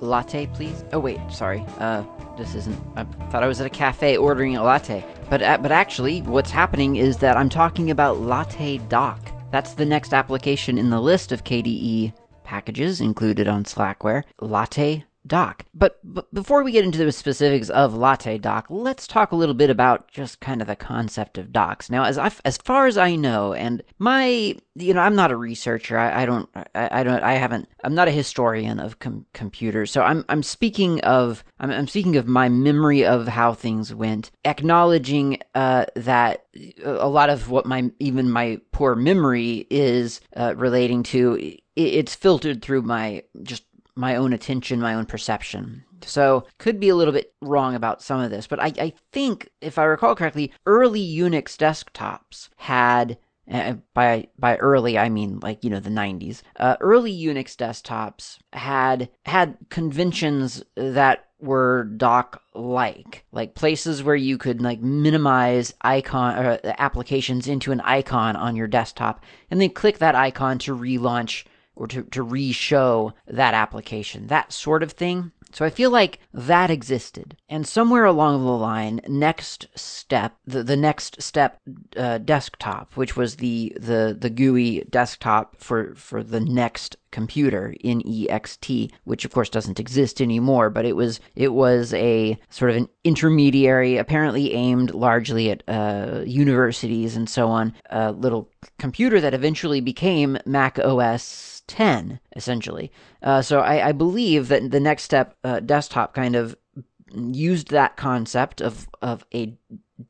Latte, please. Oh wait, sorry. Uh, this isn't. I thought I was at a cafe ordering a latte. But uh, but actually, what's happening is that I'm talking about Latte Dock. That's the next application in the list of KDE packages included on Slackware. Latte Dock. But, but before we get into the specifics of Latte Dock, let's talk a little bit about just kind of the concept of docks. Now, as as far as I know, and my, you know, I'm not a researcher. I, I don't, I, I, don't, I haven't, I'm not a historian of com- computers. So I'm, I'm speaking of, I'm, I'm speaking of my memory of how things went, acknowledging uh, that a lot of what my, even my poor memory is uh, relating to, it's filtered through my just my own attention, my own perception. So, could be a little bit wrong about some of this, but I, I think, if I recall correctly, early Unix desktops had uh, by by early I mean like you know the 90s. Uh, early Unix desktops had had conventions that were dock like like places where you could like minimize icon or uh, applications into an icon on your desktop and then click that icon to relaunch or to, to re-show that application, that sort of thing. So I feel like that existed. And somewhere along the line, NeXTSTEP, the, the NeXTSTEP uh, desktop, which was the, the, the GUI desktop for, for the next computer in EXT, which of course doesn't exist anymore, but it was it was a sort of an intermediary, apparently aimed largely at uh, universities and so on, a little computer that eventually became Mac OS 10, essentially. Uh, so I, I, believe that the NeXTSTEP uh, desktop kind of used that concept of, of a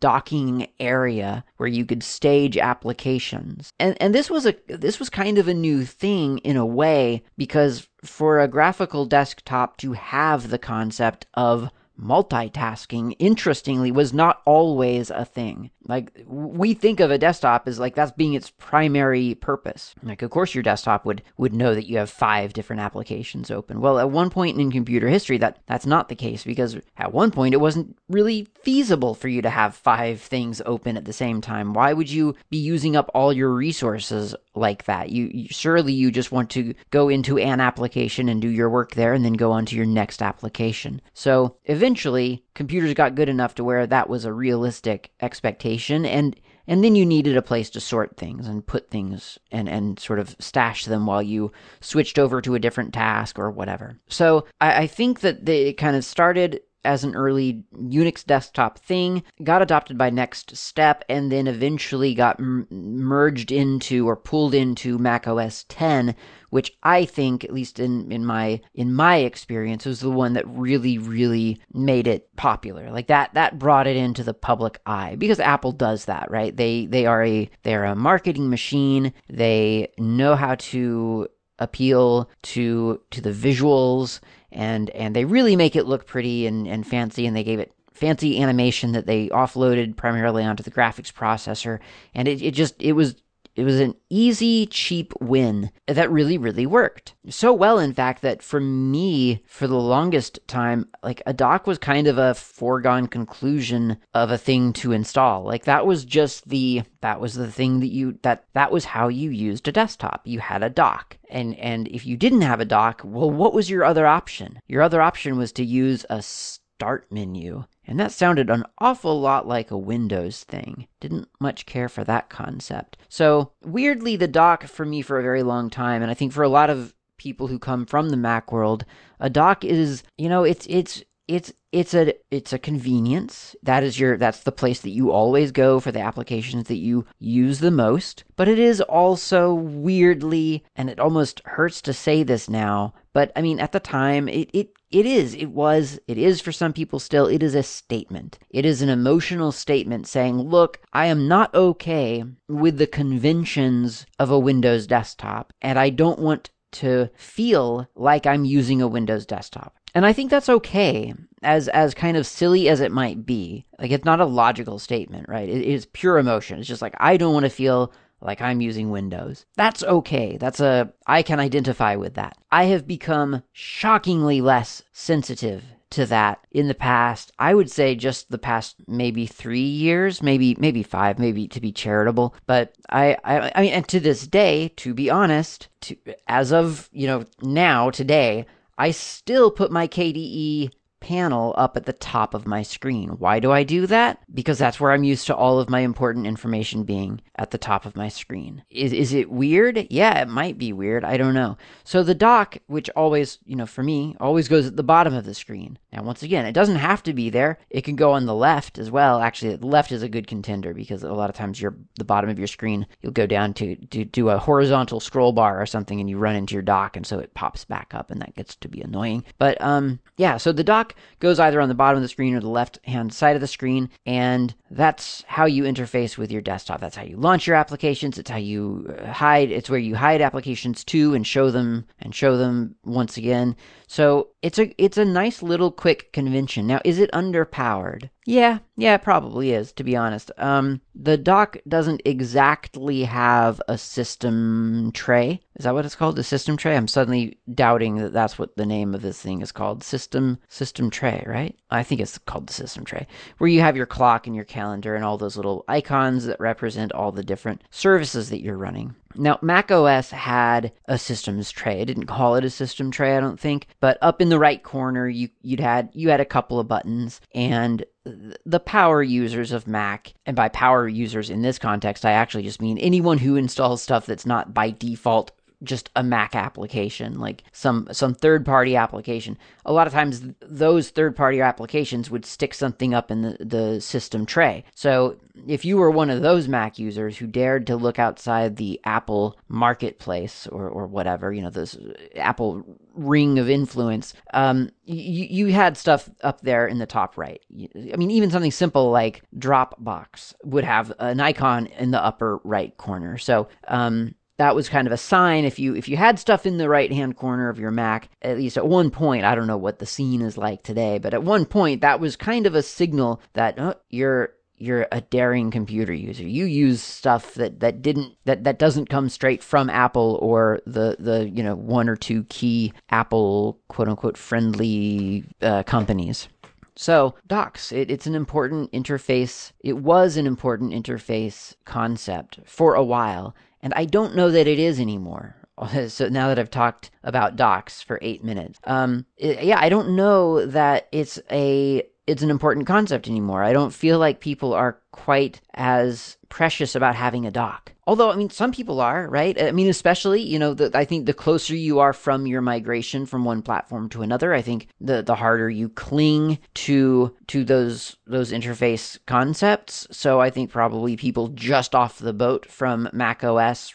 docking area where you could stage applications. And and this was a this was kind of a new thing in a way because for a graphical desktop to have the concept of multitasking, interestingly, was not always a thing. Like, we think of a desktop as like that's being its primary purpose. Like, of course, your desktop would, would know that you have five different applications open. Well, at one point in computer history, that, that's not the case because at one point it wasn't really feasible for you to have five things open at the same time. Why would you be using up all your resources like that? You, you surely you just want to go into an application and do your work there and then go on to your next application. So eventually, computers got good enough to where that was a realistic expectation and and then you needed a place to sort things and put things and and sort of stash them while you switched over to a different task or whatever. So I, I think that they, kind of started as an early Unix desktop thing, got adopted by NeXTSTEP, and then eventually got m- merged into or pulled into Mac OS 10, which I think, at least in, in my in my experience, was the one that really, really made it popular. Like that that brought it into the public eye because Apple does that, right? They they are a they're a marketing machine. They know how to appeal to to the visuals and and they really make it look pretty and, and fancy and they gave it fancy animation that they offloaded primarily onto the graphics processor. And it, it just it was it was an easy, cheap win that really, really worked. So well, in fact, that for me, for the longest time, like a dock was kind of a foregone conclusion of a thing to install. Like that was just the, that was the thing that you, that, that was how you used a desktop. You had a dock. And, and if you didn't have a dock, well, what was your other option? Your other option was to use a start menu. And that sounded an awful lot like a Windows thing. Didn't much care for that concept. So, weirdly, the dock for me for a very long time, and I think for a lot of people who come from the Mac world, a dock is, you know, it's it's it's it's a it's a convenience that is your that's the place that you always go for the applications that you use the most but it is also weirdly and it almost hurts to say this now but i mean at the time it it it is it was it is for some people still it is a statement it is an emotional statement saying look i am not okay with the conventions of a windows desktop and i don't want to feel like I'm using a Windows desktop. And I think that's okay. as as kind of silly as it might be, like it's not a logical statement, right? It is pure emotion. It's just like I don't want to feel like I'm using Windows. That's okay. That's a I can identify with that. I have become shockingly less sensitive to that in the past. I would say just the past maybe three years, maybe maybe five, maybe to be charitable. But I I, I mean, and to this day, to be honest, to, as of you know now today, I still put my KDE panel up at the top of my screen. Why do I do that? Because that's where I'm used to all of my important information being at the top of my screen. Is, is it weird? Yeah, it might be weird. I don't know. So the dock, which always, you know, for me, always goes at the bottom of the screen. Now, once again, it doesn't have to be there. It can go on the left as well. Actually, the left is a good contender because a lot of times you're the bottom of your screen, you'll go down to, to do a horizontal scroll bar or something and you run into your dock and so it pops back up and that gets to be annoying. But um yeah, so the dock goes either on the bottom of the screen or the left hand side of the screen, and that's how you interface with your desktop. That's how you launch your applications. It's how you uh, hide. It's where you hide applications to and show them and show them once again. So it's a it's a nice little quick convention. Now, is it underpowered? Yeah, yeah, it probably is. To be honest, um, the dock doesn't exactly have a system tray. Is that what it's called? The system tray? I'm suddenly doubting that that's what the name of this thing is called. System system tray, right? I think it's called the system tray, where you have your clock and your calendar and all those little icons that represent all the different services that you're running. Now, Mac OS had a systems tray. I didn't call it a system tray, I don't think, but up in the right corner, you you'd had you had a couple of buttons, and the power users of Mac, and by power users in this context, I actually just mean anyone who installs stuff that's not by default just a Mac application, like some some third party application. A lot of times, those third party applications would stick something up in the, the system tray. So if you were one of those Mac users who dared to look outside the Apple marketplace or, or whatever, you know, this Apple ring of influence, um, you, you had stuff up there in the top right. I mean, even something simple like Dropbox would have an icon in the upper right corner. So, um, that was kind of a sign if you if you had stuff in the right hand corner of your Mac, at least at one point, I don't know what the scene is like today, but at one point that was kind of a signal that oh, you're you're a daring computer user. You use stuff that, that didn't that, that doesn't come straight from Apple or the the you know one or two key Apple quote unquote friendly uh, companies. So, docks, it, it's an important interface. It was an important interface concept for a while. And I don't know that it is anymore. So now that I've talked about docks for eight minutes, um, it, yeah, I don't know that it's a it's an important concept anymore. I don't feel like people are quite as precious about having a dock. Although, I mean, some people are, right? I mean, especially, you know, the, I think the closer you are from your migration from one platform to another, I think the the harder you cling to to those those interface concepts. So I think probably people just off the boat from Mac OS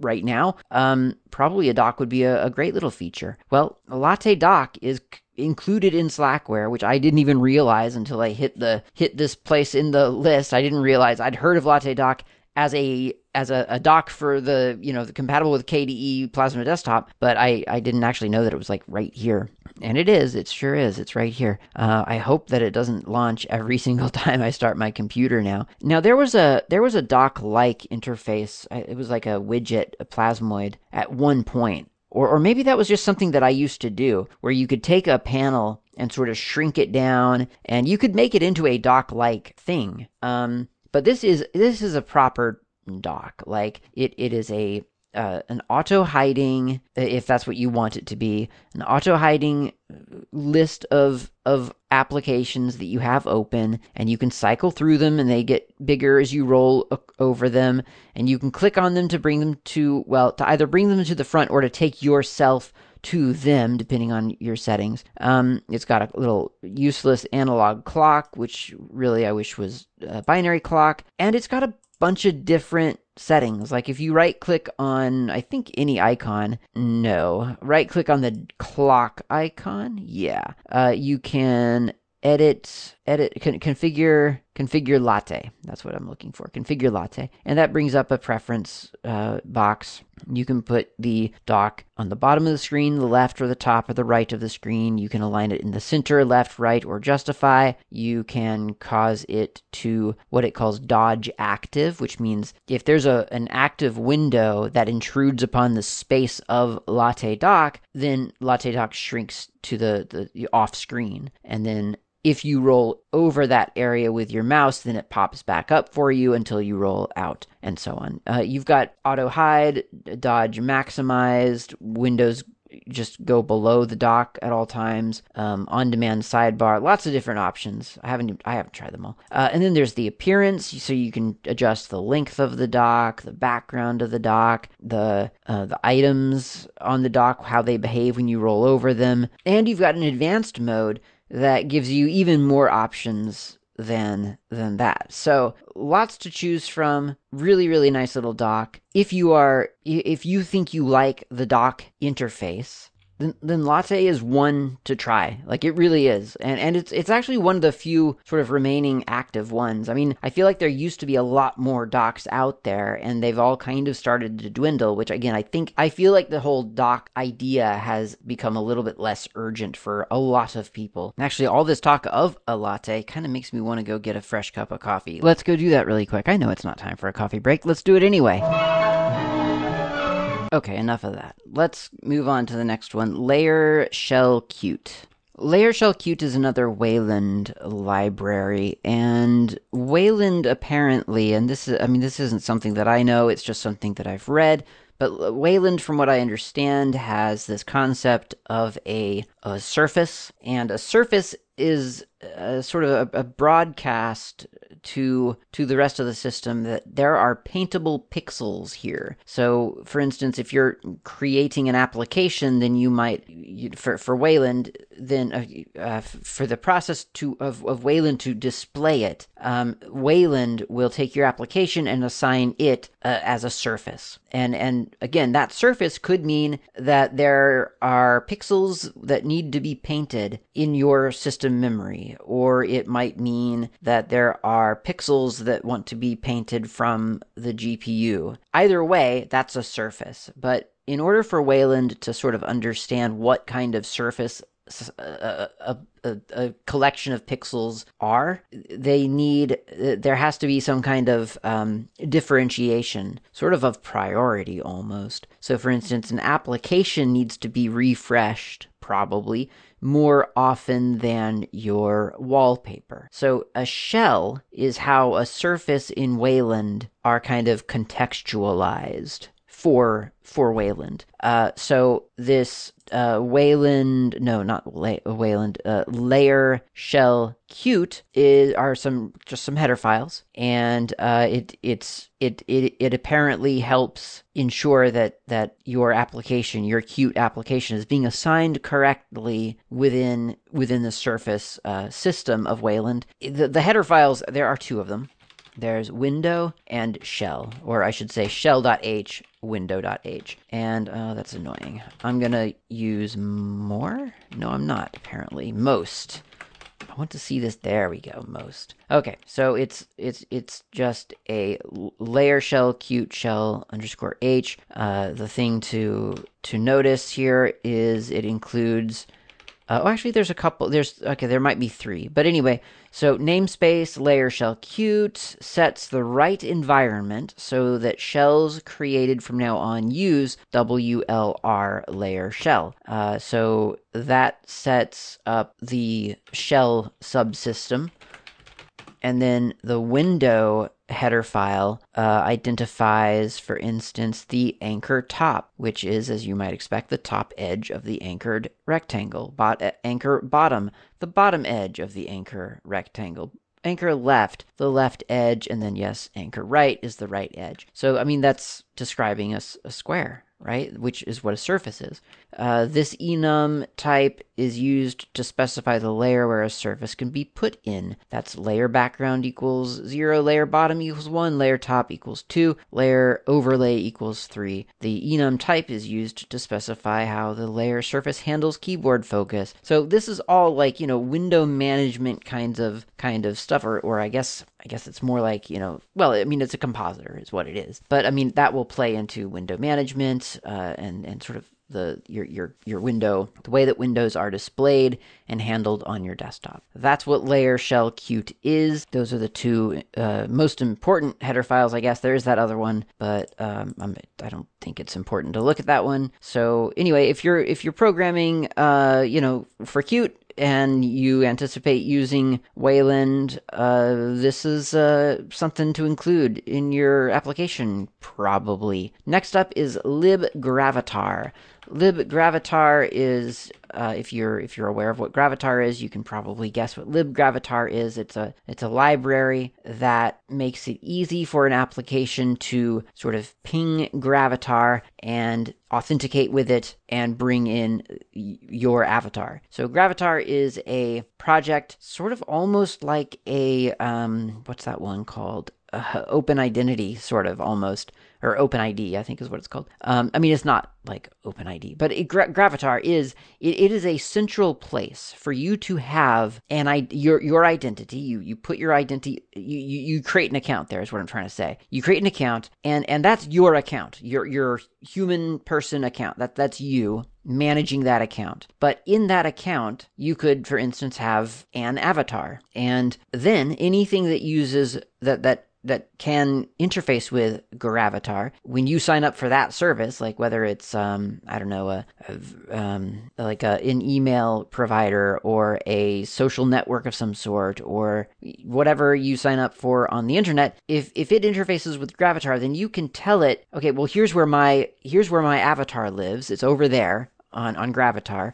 right now, um, probably a dock would be a, a great little feature. Well, a Latte dock is included in Slackware, which I didn't even realize until I hit the hit this place in the list. I didn't realize I'd heard of Latte Dock as a as a, a dock for the you know the compatible with KDE Plasma Desktop, but I I didn't actually know that it was like right here, and it is. It sure is. It's right here. Uh, I hope that it doesn't launch every single time I start my computer now. Now there was a there was a dock like interface. It was like a widget, a plasmoid at one point or, or maybe that was just something that I used to do, where you could take a panel and sort of shrink it down, and you could make it into a dock-like thing. Um, but this is this is a proper dock. Like it, it is a uh, an auto hiding, if that's what you want it to be, an auto hiding list of of applications that you have open, and you can cycle through them, and they get bigger as you roll over them, and you can click on them to bring them to well, to either bring them to the front or to take yourself to them, depending on your settings. Um, it's got a little useless analog clock, which really I wish was a binary clock, and it's got a bunch of different settings. Like if you right click on, I think any icon, no, right click on the clock icon, yeah, uh, you can edit edit con- configure configure latte. That's what I'm looking for. Configure latte, and that brings up a preference uh, box. You can put the dock on the bottom of the screen, the left or the top or the right of the screen. You can align it in the center, left, right, or justify. You can cause it to what it calls dodge active, which means if there's a an active window that intrudes upon the space of Latte Dock, then Latte Dock shrinks to the, the, the off screen, and then if you roll over that area with your mouse, then it pops back up for you until you roll out, and so on. Uh, you've got auto hide, dodge maximized, Windows just go below the dock at all times, um, on demand sidebar, lots of different options. I haven't I haven't tried them all. Uh, and then there's the appearance, so you can adjust the length of the dock, the background of the dock, the uh, the items on the dock, how they behave when you roll over them, and you've got an advanced mode that gives you even more options than than that. So lots to choose from. Really, really nice little dock. If you are if you think you like the dock interface, then, then latte is one to try. Like it really is, and and it's it's actually one of the few sort of remaining active ones. I mean, I feel like there used to be a lot more docks out there, and they've all kind of started to dwindle. Which again, I think I feel like the whole dock idea has become a little bit less urgent for a lot of people. And Actually, all this talk of a latte kind of makes me want to go get a fresh cup of coffee. Let's go do that really quick. I know it's not time for a coffee break. Let's do it anyway. Okay, enough of that. Let's move on to the next one. Layer Shell Qt. Layer Shell Qt is another Wayland library, and Wayland apparently, and this is, I mean, this isn't something that I know, it's just something that I've read, but Wayland, from what I understand, has this concept of a, a surface, and a surface is a, sort of a, a broadcast to to the rest of the system that there are paintable pixels here. So, for instance, if you're creating an application, then you might you, for for Wayland, then uh, uh, for the process to of, of Wayland to display it, um, Wayland will take your application and assign it uh, as a surface. And and again, that surface could mean that there are pixels that need to be painted in your system memory, or it might mean that there are pixels that want to be painted from the GPU. Either way, that's a surface. But in order for Wayland to sort of understand what kind of surface a, a, a, a, collection of pixels are, they need, there has to be some kind of um, differentiation, sort of of priority almost. So, for instance, an application needs to be refreshed, probably, more often than your wallpaper. So, a shell is how a surface in Wayland are kind of contextualized for for Wayland. Uh, so this uh, Wayland, no, not Lay, Wayland, uh, layer shell Qt is are some just some header files, and uh, it it's it, it it apparently helps ensure that that your application, your Qt application, is being assigned correctly within within the Surface uh, system of Wayland. The, the header files there are two of them. There's window and shell, or I should say shell.h, window.h. And uh, that's annoying. I'm going to use more? No, I'm not, apparently. Most. I want to see this. There we go. Most. Okay, so it's it's it's just a layer shell Qt shell underscore h. Uh, the thing to to notice here is it includes uh, oh, actually, there's a couple. There's okay. There might be three, but anyway. So namespace layer shell Qt sets the right environment so that shells created from now on use WLR layer shell. Uh, so that sets up the shell subsystem, and then the window header file uh, identifies, for instance, the anchor top, which is, as you might expect, the top edge of the anchored rectangle. Bot- uh, anchor bottom, the bottom edge of the anchor rectangle. Anchor left, the left edge, and then, yes, anchor right is the right edge. So, I mean, that's describing a, a square right? Which is what a surface is. Uh, this enum type is used to specify the layer where a surface can be put in. That's layer background equals 0, layer bottom equals 1, layer top equals 2, layer overlay equals 3. The enum type is used to specify how the layer surface handles keyboard focus. So this is all like, you know, window management kinds of kind of stuff or or I guess I guess it's more like, you know, well, I mean it's a compositor is what it is. But I mean that will play into window management uh, and and sort of the your your your window, the way that windows are displayed and handled on your desktop. That's what layer shell qt is. Those are the two uh, most important header files, I guess. There is that other one, but um, I'm, I do not think it's important to look at that one. So anyway, if you're if you're programming, uh, you know, for Qt, and you anticipate using Wayland, uh, this is uh, something to include in your application, probably. Next up is libgravatar libgravatar is uh, if you're if you're aware of what gravatar is you can probably guess what libgravatar is. It's a it's a library that makes it easy for an application to sort of ping gravatar and authenticate with it and bring in your avatar. So gravatar is a project sort of almost like a um, what's that one called uh, open identity sort of almost or open id I think is what it's called. Um, I mean, it's not like open id but it, Gra- Gravatar is it, it is a central place for you to have an I, your your identity. You you put your identity. You, you you create an account. There is what I'm trying to say. You create an account, and and that's your account. Your your human person account. That that's you managing that account. But in that account, you could, for instance, have an avatar, and then anything that uses that that that can interface with Gravatar. When you sign up for that service, like whether it's um, I don't know, a, a um, like a, an email provider or a social network of some sort, or whatever you sign up for on the internet, if if it interfaces with Gravatar, then you can tell it, okay, well here's where my here's where my avatar lives. It's over there on on Gravatar.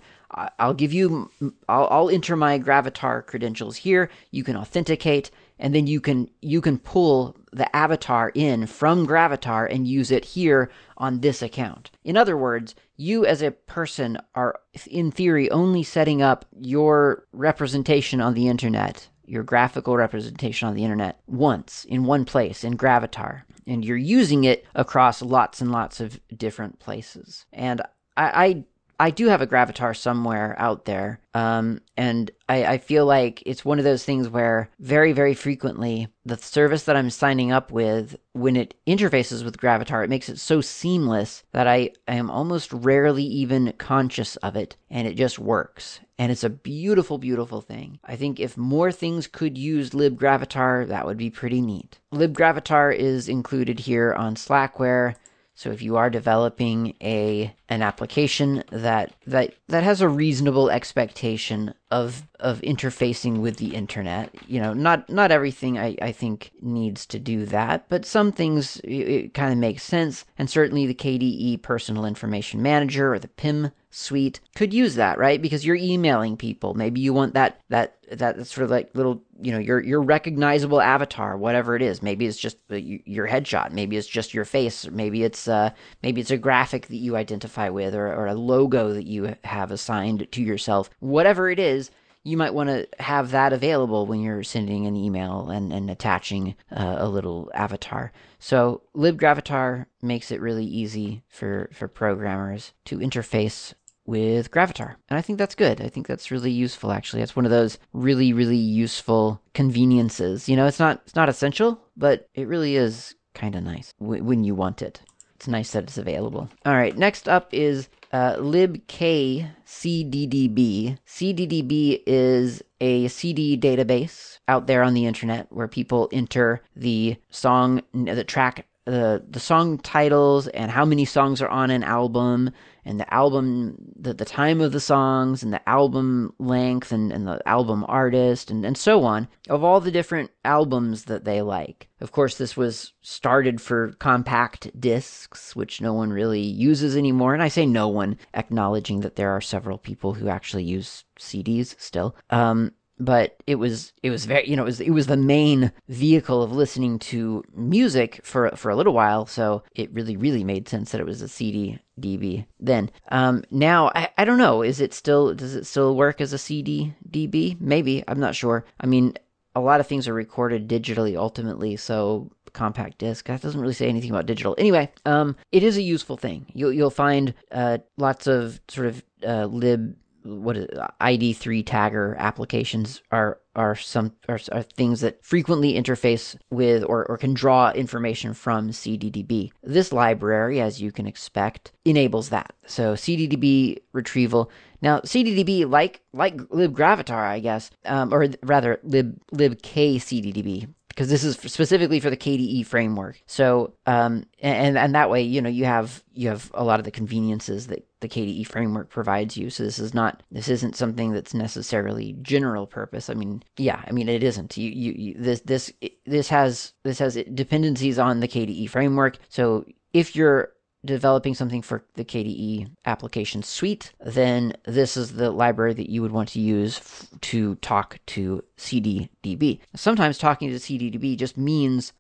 I'll give you, I'll, I'll enter my Gravatar credentials here. You can authenticate and then you can you can pull the avatar in from gravatar and use it here on this account in other words you as a person are in theory only setting up your representation on the internet your graphical representation on the internet once in one place in gravatar and you're using it across lots and lots of different places. And I, I I do have a Gravatar somewhere out there. Um, and I, I, feel like it's one of those things where very, very frequently the service that I'm signing up with, when it interfaces with Gravatar, it makes it so seamless that I, I am almost rarely even conscious of it and it just works. And it's a beautiful, beautiful thing. I think if more things could use libgravatar, that would be pretty neat. libgravatar is included here on Slackware. So if you are developing a an application that that that has a reasonable expectation of of interfacing with the internet, you know, not not everything I, I think needs to do that, but some things it, it kind of makes sense, and certainly the KDE Personal Information Manager or the PIM suite could use that, right? Because you're emailing people. Maybe you want that that that sort of like little, you know, your your recognizable avatar, whatever it is. Maybe it's just your headshot. Maybe it's just your face. Maybe it's uh maybe it's a graphic that you identify with, or or a logo that you have assigned to yourself. Whatever it is, you might want to have that available when you're sending an email and, and attaching uh, a little avatar. So libgravatar makes it really easy for, for programmers to interface with Gravatar. And I think that's good. I think that's really useful actually. It's one of those really really useful conveniences. You know, it's not it's not essential, but it really is kind of nice w- when you want it. It's nice that it's available. All right, next up is uh, libkcddb. CDDB is a CD database out there on the internet where people enter the song, the track the the song titles and how many songs are on an album and the album the, the time of the songs and the album length and, and the album artist and, and so on of all the different albums that they like. Of course this was started for compact discs which no one really uses anymore. And i say no one acknowledging that there are several people who actually use cds still. Um, but it was it was very you know it was it was the main vehicle of listening to music for for a little while. So it really really made sense that it was a CD DB then. Um, now I, I don't know. Is it still does it still work as a CD DB? Maybe I'm not sure. I mean, a lot of things are recorded digitally ultimately, so compact disc. That doesn't really say anything about digital. Anyway, um, it is a useful thing. You'll you'll find uh, lots of sort of uh, lib what is ID3 tagger applications are are some are, are, things that frequently interface with or, or can draw information from CDDB. This library, as you can expect, enables that. So CDDB retrieval. Now CDDB, like like libgravatar, I guess, um, or rather lib libk CDDB, because this is specifically for the KDE framework. So, um, and and that way, you know, you have you have a lot of the conveniences that the KDE framework provides you. So this is not this isn't something that's necessarily general purpose. I mean, yeah, I mean it isn't. You you, you this this this has this has dependencies on the KDE framework. So if you're developing something for the KDE application suite, then this is the library that you would want to use f- to talk to CDDB. Sometimes talking to CDDB just means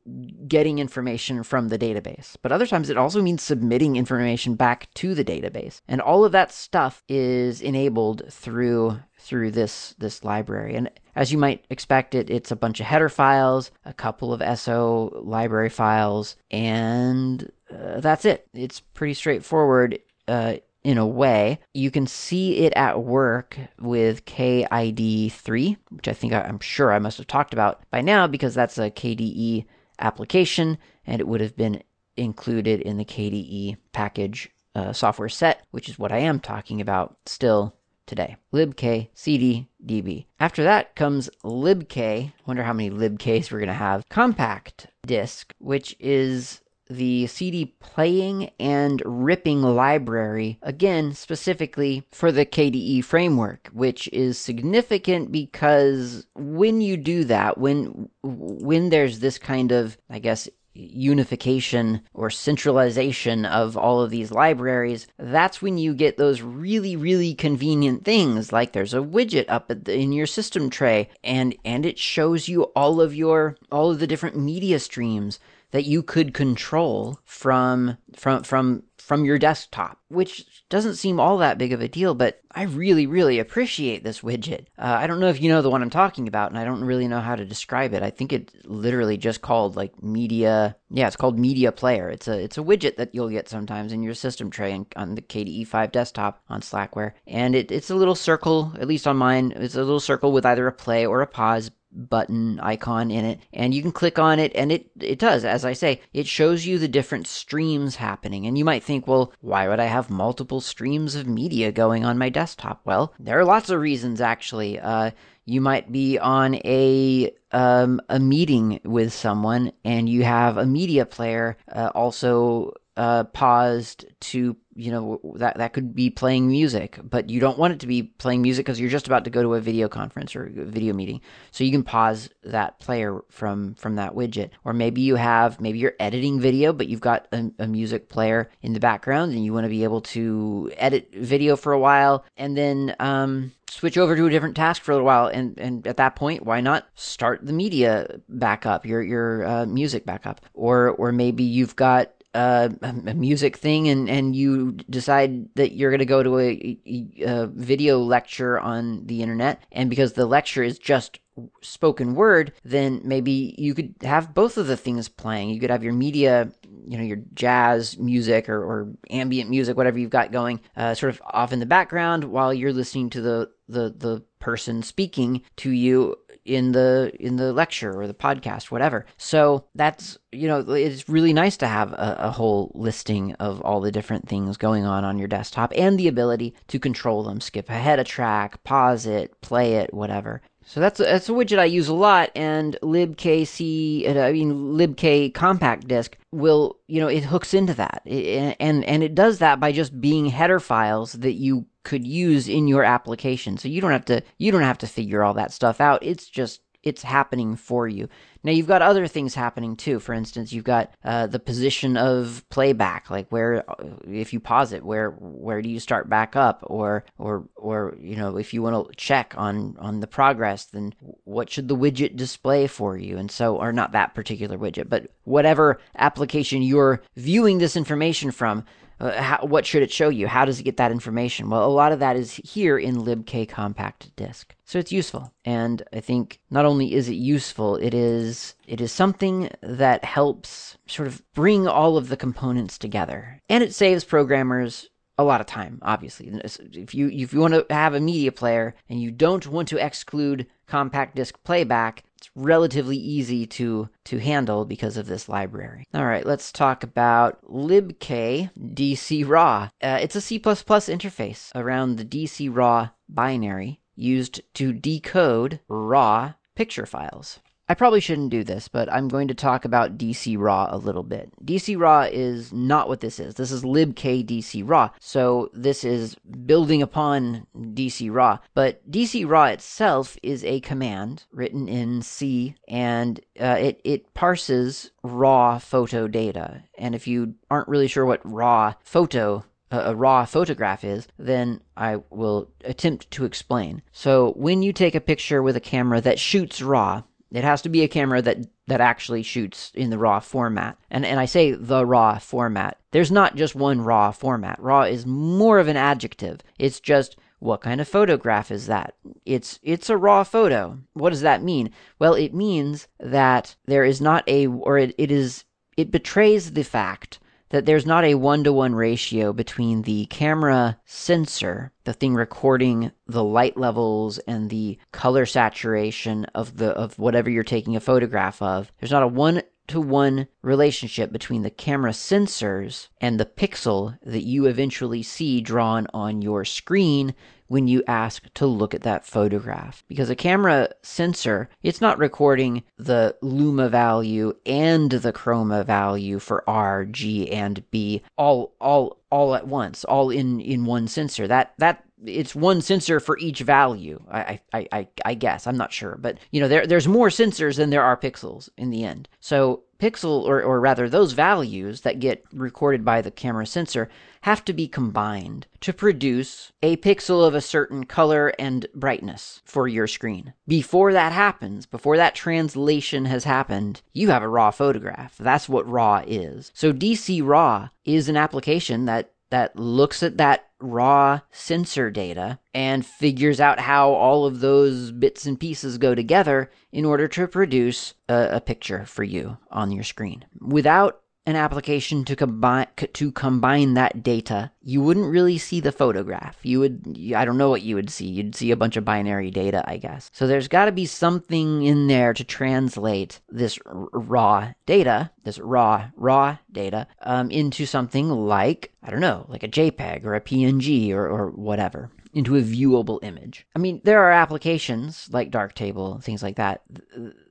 getting information from the database, but other times it also means submitting information back to the database. And all of that stuff is enabled through through this this library. And as you might expect it, it's a bunch of header files, a couple of SO library files, and uh, that's it. It's pretty straightforward uh, in a way. You can see it at work with Kid3, which I think I, I'm sure I must have talked about by now because that's a KDE application and it would have been included in the KDE package uh, software set, which is what I am talking about still today. libk cd db. After that comes libk. Wonder how many libks we're going to have. Compact disk, which is the CD playing and ripping library, again, specifically for the KDE framework, which is significant because when you do that, when when there's this kind of, I guess, unification or centralization of all of these libraries, that's when you get those really, really convenient things like there's a widget up the, in your system tray and, and it shows you all of your, all of the different media streams that you could control from from from from your desktop, which doesn't seem all that big of a deal, but I really, really appreciate this widget. Uh, I don't know if you know the one I'm talking about, and I don't really know how to describe it. I think it literally just called like media. Yeah, it's called Media Player. It's a it's a widget that you'll get sometimes in your system tray and on the KDE 5 desktop on Slackware, and it, it's a little circle. At least on mine, it's a little circle with either a play or a pause button icon in it and you can click on it and it it does. As i say it shows you the different streams happening and you might think well why would i have multiple streams of media going on my desktop? Well there are lots of reasons actually. Uh, you might be on a um, a meeting with someone and you have a media player uh, also uh, paused to you know that that could be playing music but you don't want it to be playing music because you're just about to go to a video conference or video meeting. So you can pause that player from from that widget. Or maybe you have maybe you're editing video but you've got a, a music player in the background and you want to be able to edit video for a while and then um, switch over to a different task for a while. And and at that point why not start the media back up your your uh, music back up? Or or maybe you've got a music thing and, and you decide that you're going to go to a, a, video lecture on the internet, and because the lecture is just spoken word, then maybe you could have both of the things playing. You could have your media, you know, your jazz music or, or ambient music, whatever you've got going, uh, sort of off in the background while you're listening to the, the, the person speaking to you in the in the lecture or the podcast whatever. So that's you know it's really nice to have a, a, whole listing of all the different things going on on your desktop and the ability to control them skip ahead a track pause it play it whatever so that's a, that's a widget I use a lot, and libkc, I mean libk compact disk will, you know, it hooks into that, and and it does that by just being header files that you could use in your application. So you don't have to you don't have to figure all that stuff out. It's just it's happening for you. Now you've got other things happening too. For instance, you've got uh, the position of playback, like where if you pause it, where where do you start back up, or or or you know if you want to check on on the progress, then what should the widget display for you? And so, or not that particular widget, but whatever application you're viewing this information from, uh, how, what should it show you? How does it get that information? Well, a lot of that is here in libk compact disk. So it's useful. And I think not only is it useful, it is it is something that helps sort of bring all of the components together. And it saves programmers a lot of time, obviously. If you if you want to have a media player and you don't want to exclude compact disc playback, it's relatively easy to to handle because of this library. All right, let's talk about libk dcraw. Uh, it's a C++ interface around the dcraw binary used to decode raw picture files. I probably shouldn't do this, but I'm going to talk about dcraw a little bit. dcraw is not what this is. This is libk dcraw. So this is building upon dcraw. But dcraw itself is a command written in C, and uh, it it parses raw photo data. And if you aren't really sure what raw photo a, raw photograph is, then I will attempt to explain. So, when you take a picture with a camera that shoots raw, it has to be a camera that that actually shoots in the raw format. And and I say the raw format. There's not just one raw format. Raw is more of an adjective. It's just what kind of photograph is that? It's it's a raw photo. What does that mean? Well, it means that there is not a or it, it is it betrays the fact that there's not a one to one ratio between the camera sensor, the thing recording the light levels and the color saturation of the of whatever you're taking a photograph of. There's not a one to one relationship between the camera sensors and the pixel that you eventually see drawn on your screen when you ask to look at that photograph. Because a camera sensor, it's not recording the luma value and the chroma value for R, G, and B all all all at once, all in in one sensor. That that it's one sensor for each value. I, I, I, I guess I'm not sure, but you know there there's more sensors than there are pixels in the end. So pixel or or rather those values that get recorded by the camera sensor have to be combined to produce a pixel of a certain color and brightness for your screen. Before that happens, before that translation has happened, you have a raw photograph. That's what RAW is. So DC RAW is an application that that looks at that raw sensor data and figures out how all of those bits and pieces go together in order to produce a, a, picture for you on your screen. Without an application to combine to combine that data, you wouldn't really see the photograph. You would I don't know what you would see. You'd see a bunch of binary data, I guess. So there's got to be something in there to translate this r- raw data, this raw raw data, um, into something like I don't know, like a JPEG or a PNG or, or whatever into a viewable image. I mean, there are applications like Darktable, things like that.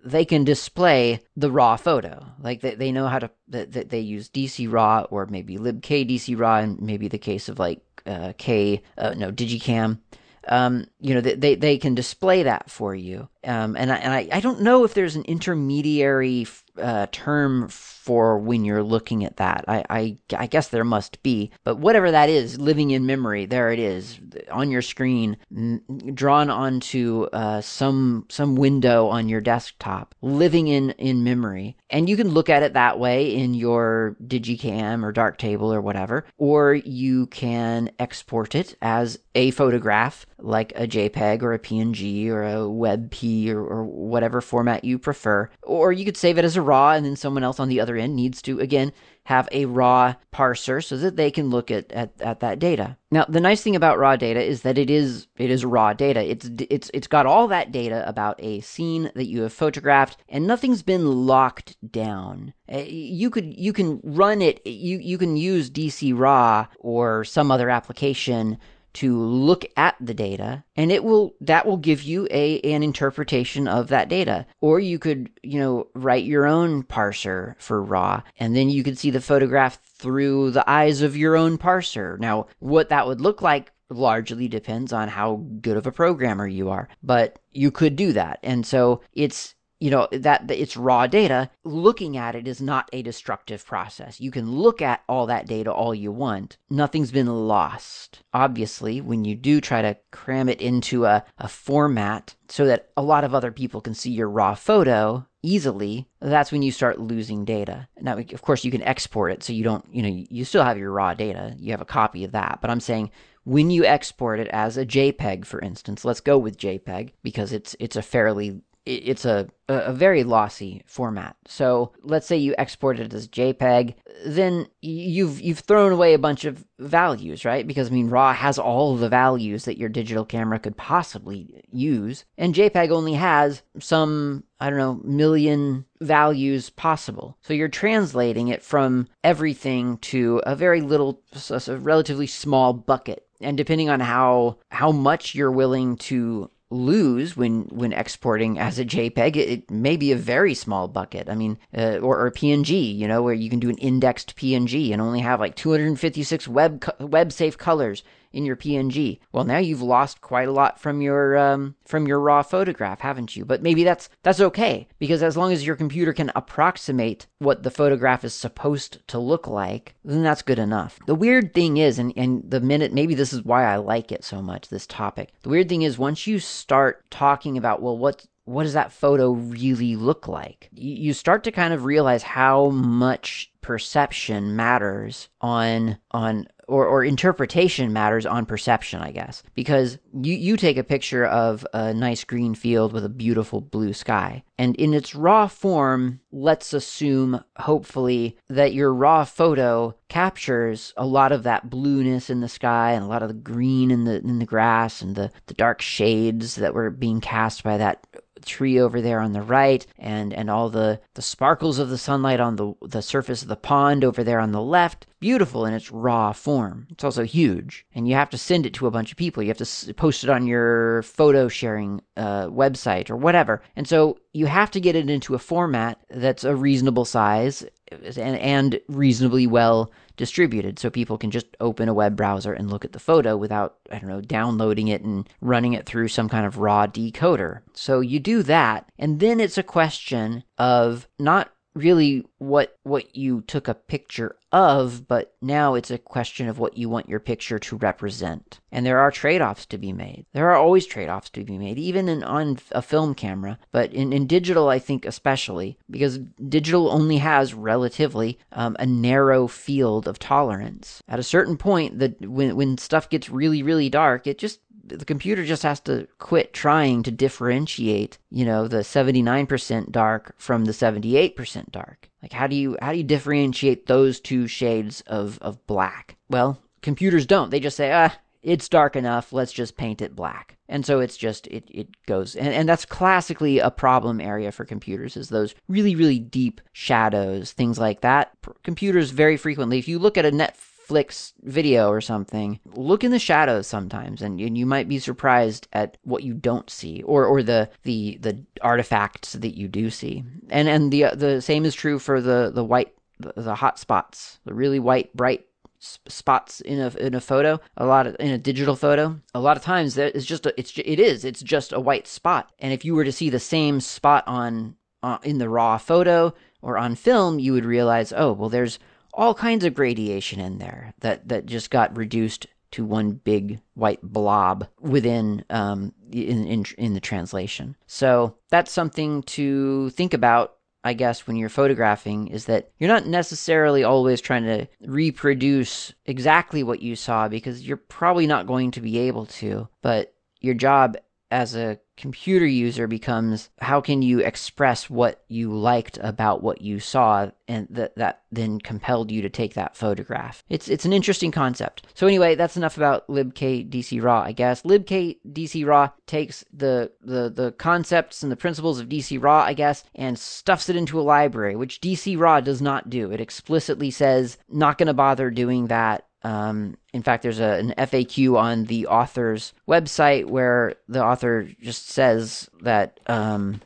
They can display the raw photo. Like they, they know how to, they, they use DC raw or maybe libk DC raw, and maybe the case of like uh, K, uh, no, digiKam. Um, you know, they, they can display that for you. Um, and I, and I, I don't know if there's an intermediary uh, term for when you're looking at that. I, I, I guess there must be, but whatever that is, living in memory, there it is on your screen, n- drawn onto uh, some some window on your desktop, living in in memory, and you can look at it that way in your digiKam or Darktable or whatever, or you can export it as a photograph, like a JPEG or a PNG or a WebP or, or whatever format you prefer, or you could save it as a raw, and then someone else on the other end needs to, again, have a raw parser so that they can look at, at, at that data. Now, the nice thing about raw data is that it is it is raw data. It's it's it's got all that data about a scene that you have photographed, and nothing's been locked down. Uh, you could you can run it. You you can use DC Raw or some other application to look at the data and it will that will give you a an interpretation of that data or you could you know write your own parser for raw and then you could see the photograph through the eyes of your own parser now what that would look like largely depends on how good of a programmer you are. But you could do that. And so it's you know that, it's raw data looking at it is not a destructive process. You can look at all that data all you want. Nothing's been lost. Obviously when you do try to cram it into a, a format so that a lot of other people can see your raw photo easily that's when you start losing data. Now of course you can export it so you don't you know you still have your raw data. You have a copy of that. But i'm saying when you export it as a JPEG, for instance, let's go with JPEG because it's it's a fairly it's a, a very lossy format. So let's say you export it as JPEG, then you've you've thrown away a bunch of values, right? Because I mean RAW has all the values that your digital camera could possibly use, and JPEG only has some I don't know million values possible. So you're translating it from everything to a very little, a relatively small bucket. And depending on how how much you're willing to lose when when exporting as a JPEG. It, it may be a very small bucket. I mean, uh, or, or PNG, you know, where you can do an indexed PNG and only have like 256 web web safe colors in your PNG. Well, now you've lost quite a lot from your um, from your raw photograph, haven't you? But maybe that's that's okay because as long as your computer can approximate what the photograph is supposed to look like, then that's good enough. The weird thing is, and, and the minute maybe this is why I like it so much, this topic. The weird thing is once you start talking about, well, what what does that photo really look like? You start to kind of realize how much perception matters on on or, or interpretation matters on perception, I guess. Because you, you take a picture of a nice green field with a beautiful blue sky, and in its raw form, let's assume, hopefully, that your raw photo captures a lot of that blueness in the sky and a lot of the green in the in the grass and the, the dark shades that were being cast by that tree over there on the right and and all the the sparkles of the sunlight on the the surface of the pond over there on the left. Beautiful in its raw form. It's also huge. And you have to send it to a bunch of people. You have to post it on your photo sharing uh, website or whatever. And so you have to get it into a format that's a reasonable size and, and reasonably well distributed so people can just open a web browser and look at the photo without, I don't know, downloading it and running it through some kind of raw decoder. So you do that, and then it's a question of not really what what you took a picture of, but now it's a question of what you want your picture to represent. And there are trade-offs to be made. There are always trade-offs to be made, even in on a film camera, but in, in digital, I think especially because digital only has relatively um, a narrow field of tolerance. At a certain point, that when when stuff gets really really dark, it just the computer just has to quit trying to differentiate, you know, the 79% dark from the 78% dark. Like how do you how do you differentiate those two shades of of black? Well, computers don't. They just say, "Ah, it's dark enough. Let's just paint it black." And so it's just it it goes and, and that's classically a problem area for computers is those really really deep shadows, things like that. Computers very frequently if you look at a net Netflix video or something, look in the shadows sometimes, and, and you might be surprised at what you don't see, or or the the the artifacts that you do see. And and the the same is true for the the white the, the hot spots, the really white bright spots in a in a photo a lot of in a digital photo a lot of times it's just a, it's it is it's just a white spot and if you were to see the same spot on uh, in the raw photo or on film you would realize oh well there's all kinds of gradation in there that, that just got reduced to one big white blob within um, in, in in the translation. So that's something to think about. I guess when you're photographing is that you're not necessarily always trying to reproduce exactly what you saw because you're probably not going to be able to. But your job as a computer user becomes how can you express what you liked about what you saw and that that then compelled you to take that photograph. It's it's an interesting concept. So anyway, that's enough about libkdcraw, I guess. libkdcraw takes the the the concepts and the principles of dcraw, I guess, and stuffs it into a library, which dcraw does not do. It explicitly says not going to bother doing that um, in fact, there's a, an FAQ on the author's website where the author just says that um,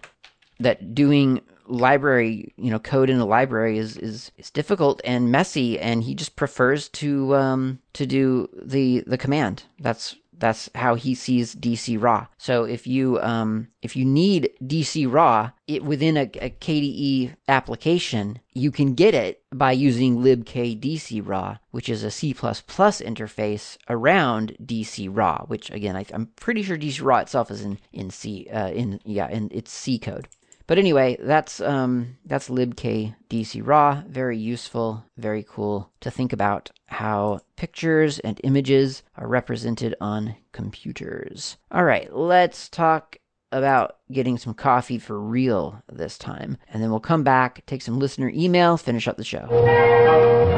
that doing library, you know, code in a library is is is difficult and messy, and he just prefers to um to do the the command. That's that's how he sees dcraw. So if you um, if you need dcraw it, within a, a, KDE application, you can get it by using libkdcraw, which is a C++ interface around dcraw. Which again, I, am pretty sure dcraw itself is in in C uh, in yeah in its C code. But anyway, that's um, that's libkdcraw. Very useful, very cool to think about how pictures and images are represented on computers. All right, let's talk about getting some coffee for real this time, and then we'll come back, take some listener email, finish up the show.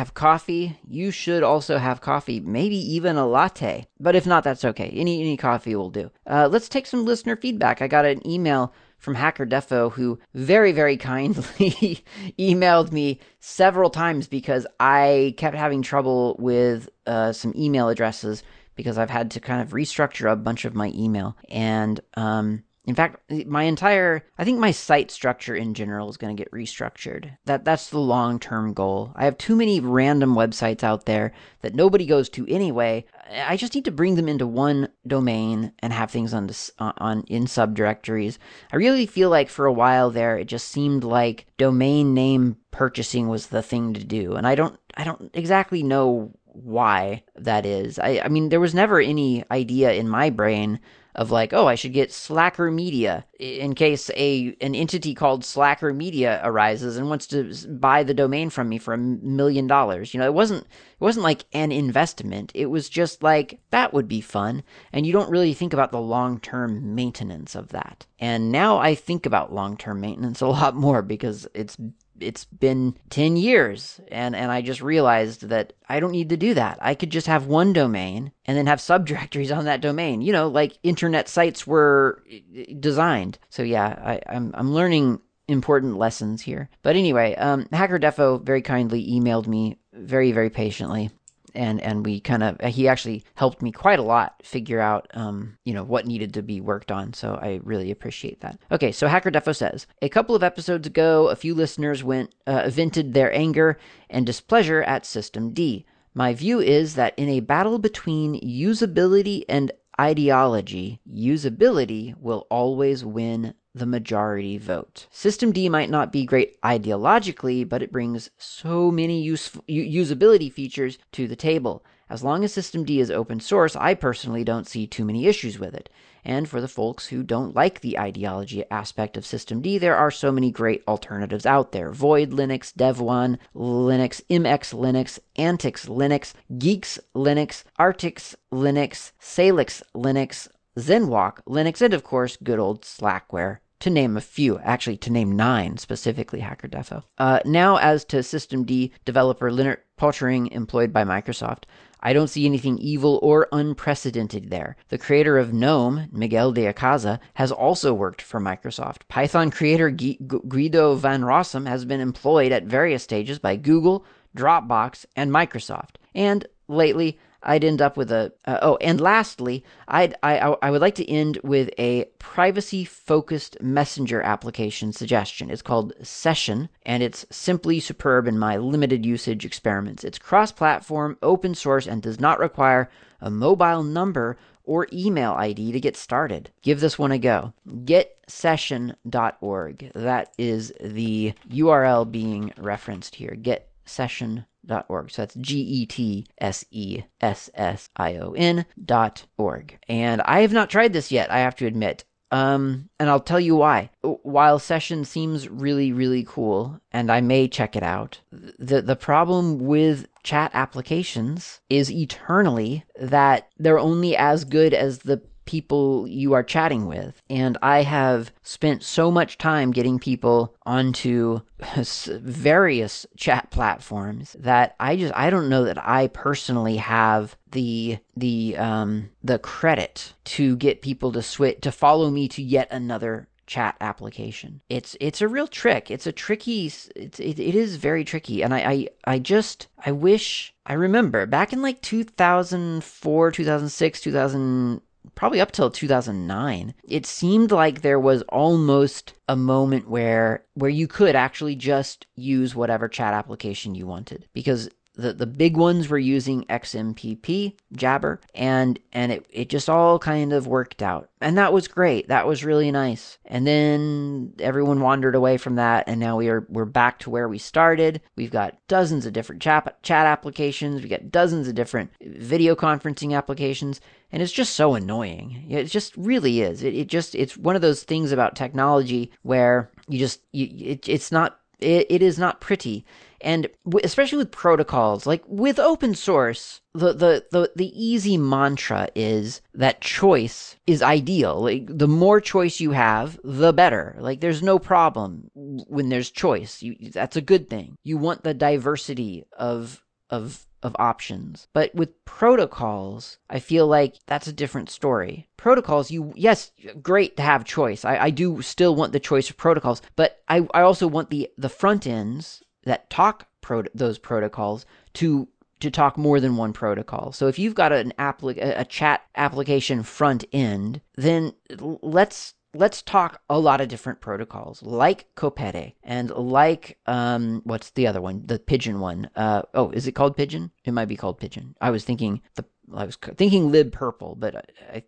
Have coffee. You should also have coffee, maybe even a latte. But if not, that's okay. Any any coffee will do. Uh, let's take some listener feedback. I got an email from Hacker Defo who very very kindly emailed me several times because I kept having trouble with uh, some email addresses because I've had to kind of restructure a bunch of my email and um, in fact, my entire I think my site structure in general is going to get restructured. That that's the long-term goal. I have too many random websites out there that nobody goes to anyway. I just need to bring them into one domain and have things on on in subdirectories. I really feel like for a while there it just seemed like domain name purchasing was the thing to do. And I don't I don't exactly know why that is. I I mean there was never any idea in my brain of like, oh, I should get Slacker Media in case a an entity called Slacker Media arises and wants to buy the domain from me for a million dollars. You know, it wasn't it wasn't like an investment. It was just like that would be fun, and you don't really think about the long-term maintenance of that. And now I think about long-term maintenance a lot more because it's it's been 10 years and and I just realized that I don't need to do that. I could just have one domain and then have subdirectories on that domain. You know, like internet sites were eh, designed. So yeah, I, I'm I'm learning important lessons here. But anyway, um, Hacker Defo very kindly emailed me very very patiently and and we kind of he actually helped me quite a lot figure out um, you know what needed to be worked on so i really appreciate that. Okay so hacker defo says a couple of episodes ago a few listeners went uh, vented their anger and displeasure at system d. My view is that in a battle between usability and ideology usability will always win the majority vote. System D might not be great ideologically, but it brings so many usability features to the table. As long as System D is open source, I personally don't see too many issues with it. And for the folks who don't like the ideology aspect of System D, there are so many great alternatives out there. Void Linux, Devuan Linux, MX Linux, Antix Linux, Geeks Linux, Artix Linux, Salix Linux, ZenWalk, Linux, and of course, good old Slackware, to name a few, actually, to name nine specifically, HackerDefo. Uh, now, as to System D developer Lennart Poettering, employed by Microsoft, I don't see anything evil or unprecedented there. The creator of GNOME, Miguel de Icaza, has also worked for Microsoft. Python creator Guido van Rossum has been employed at various stages by Google, Dropbox, and Microsoft. And lately, I'd end up with a uh, oh, and lastly, I'd I I would like to end with a privacy focused messenger application suggestion. It's called Session, and it's simply superb in my limited usage experiments. It's cross platform, open source, and does not require a mobile number or email ID to get started. Give this one a go. GetSession.org. That is the URL being referenced here. GetSession.org org. So that's G E T S E S S I O N dot org. And I have not tried this yet, I have to admit. Um, and I'll tell you why. While Session seems really, really cool, and I may check it out, the the problem with chat applications is eternally that they're only as good as the people you are chatting with. And I have spent so much time getting people onto various chat platforms that I just I don't know that I personally have the the um the credit to get people to switch to follow me to yet another chat application. It's it's a real trick. It's a tricky. It's it, it is very tricky, and I, I I just I wish I remember back in like 2004, 2006, 2000 probably up till 2009 it seemed like there was almost a moment where where you could actually just use whatever chat application you wanted because the, the big ones were using XMPP, Jabber, and and it, it just all kind of worked out. And that was great. That was really nice. And then everyone wandered away from that and now we are we're back to where we started. We've got dozens of different chat chat applications, we got dozens of different video conferencing applications, and it's just so annoying. It just really is. It, it just it's one of those things about technology where you just you, it, it's not it, it is not pretty. And w- especially with protocols like with open source the, the the the easy mantra is that choice is ideal. Like the more choice you have the better. Like there's no problem when there's choice. You, that's a good thing. You want the diversity of of of options. But with protocols, I feel like that's a different story. Protocols, you yes, great to have choice. I, I do still want the choice of protocols, but I, I also want the the front ends that talk pro- those protocols to to talk more than one protocol. So if you've got an applic- a chat application front end, then let's let's talk a lot of different protocols like Kopete and like um what's the other one? The Pidgin one. Uh oh is it called Pidgin? It might be called Pidgin. I was thinking the i was thinking libpurple but I, I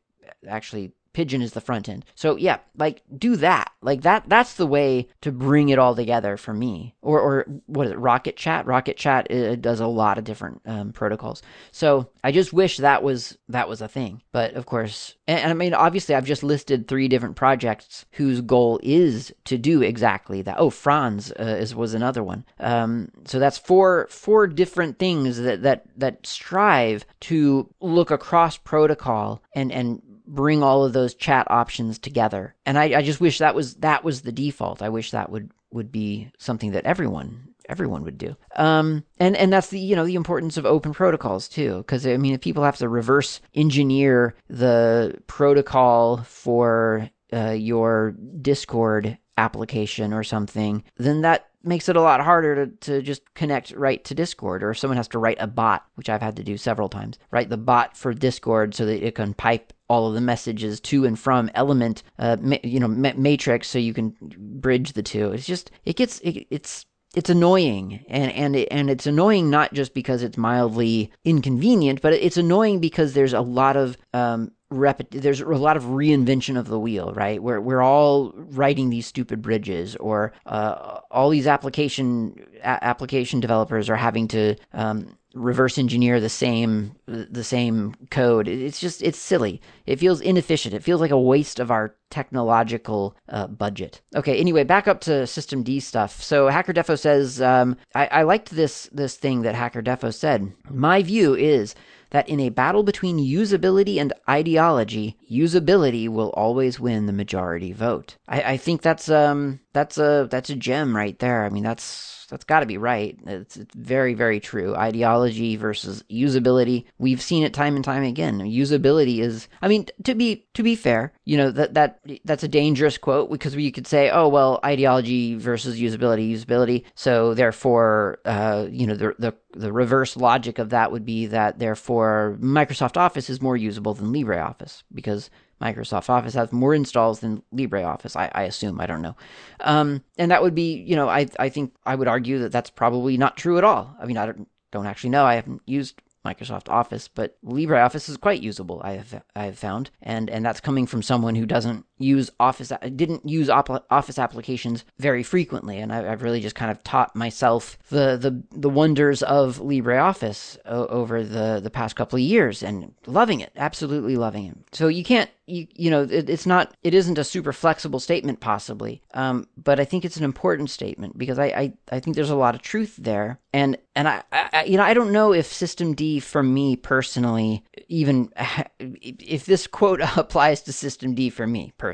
actually Pidgin is the front end. So yeah, like do that. Like that that's the way to bring it all together for me. Or or what is it? Rocket Chat. Rocket Chat it does a lot of different um, protocols. So I just wish that was that was a thing. But of course, and, and I mean obviously I've just listed three different projects whose goal is to do exactly that. Oh, Franz uh, is was another one. Um, so that's four four different things that that that strive to look across protocol and and bring all of those chat options together. And I, I just wish that was that was the default. I wish that would would be something that everyone everyone would do. Um, and and that's the you know the importance of open protocols too, because I mean if people have to reverse engineer the protocol for uh, your Discord application or something, then that makes it a lot harder to, to just connect right to Discord. Or if someone has to write a bot, which I've had to do several times, write the bot for Discord so that it can pipe all of the messages to and from element, uh, ma- you know, ma- matrix, so you can bridge the two. It's just it gets it, it's it's annoying and and it, and it's annoying not just because it's mildly inconvenient, but it's annoying because there's a lot of um, rep- there's a lot of reinvention of the wheel, right? We're we're all writing these stupid bridges, or uh, all these application a- application developers are having to um, reverse engineer the same the same code. It's just it's silly. It feels inefficient. It feels like a waste of our technological uh, budget. Okay. Anyway, back up to System D stuff. So Hacker Defo says um, I, I liked this this thing that Hacker Defo said. My view is that in a battle between usability and ideology, usability will always win the majority vote. I, I think that's um that's a that's a gem right there. I mean that's that's got to be right. It's, it's, very, very true. Ideology versus usability. We've seen it time and time again. Usability is, I mean, to be to be fair, you know that that that's a dangerous quote because you could say, oh well, ideology versus usability, usability. So therefore, uh, you know, the the the reverse logic of that would be that therefore Microsoft Office is more usable than LibreOffice because Microsoft Office has more installs than LibreOffice. I, I assume. I don't know. Um, and that would be, you know, I I think I would argue that that's probably not true at all. I mean, I don't don't actually know. I haven't used Microsoft Office, but LibreOffice is quite usable. I have I have found, and and that's coming from someone who doesn't use Office I didn't use op- Office applications very frequently, and I, have really just kind of taught myself the the, the wonders of LibreOffice o- over the the past couple of years, and loving it, absolutely loving it. So you can't you, you know it, it's not it isn't a super flexible statement possibly um, but i think it's an important statement because I, I i think there's a lot of truth there and and I, I you know i don't know if system d for me personally even if this quote applies to system d for me personally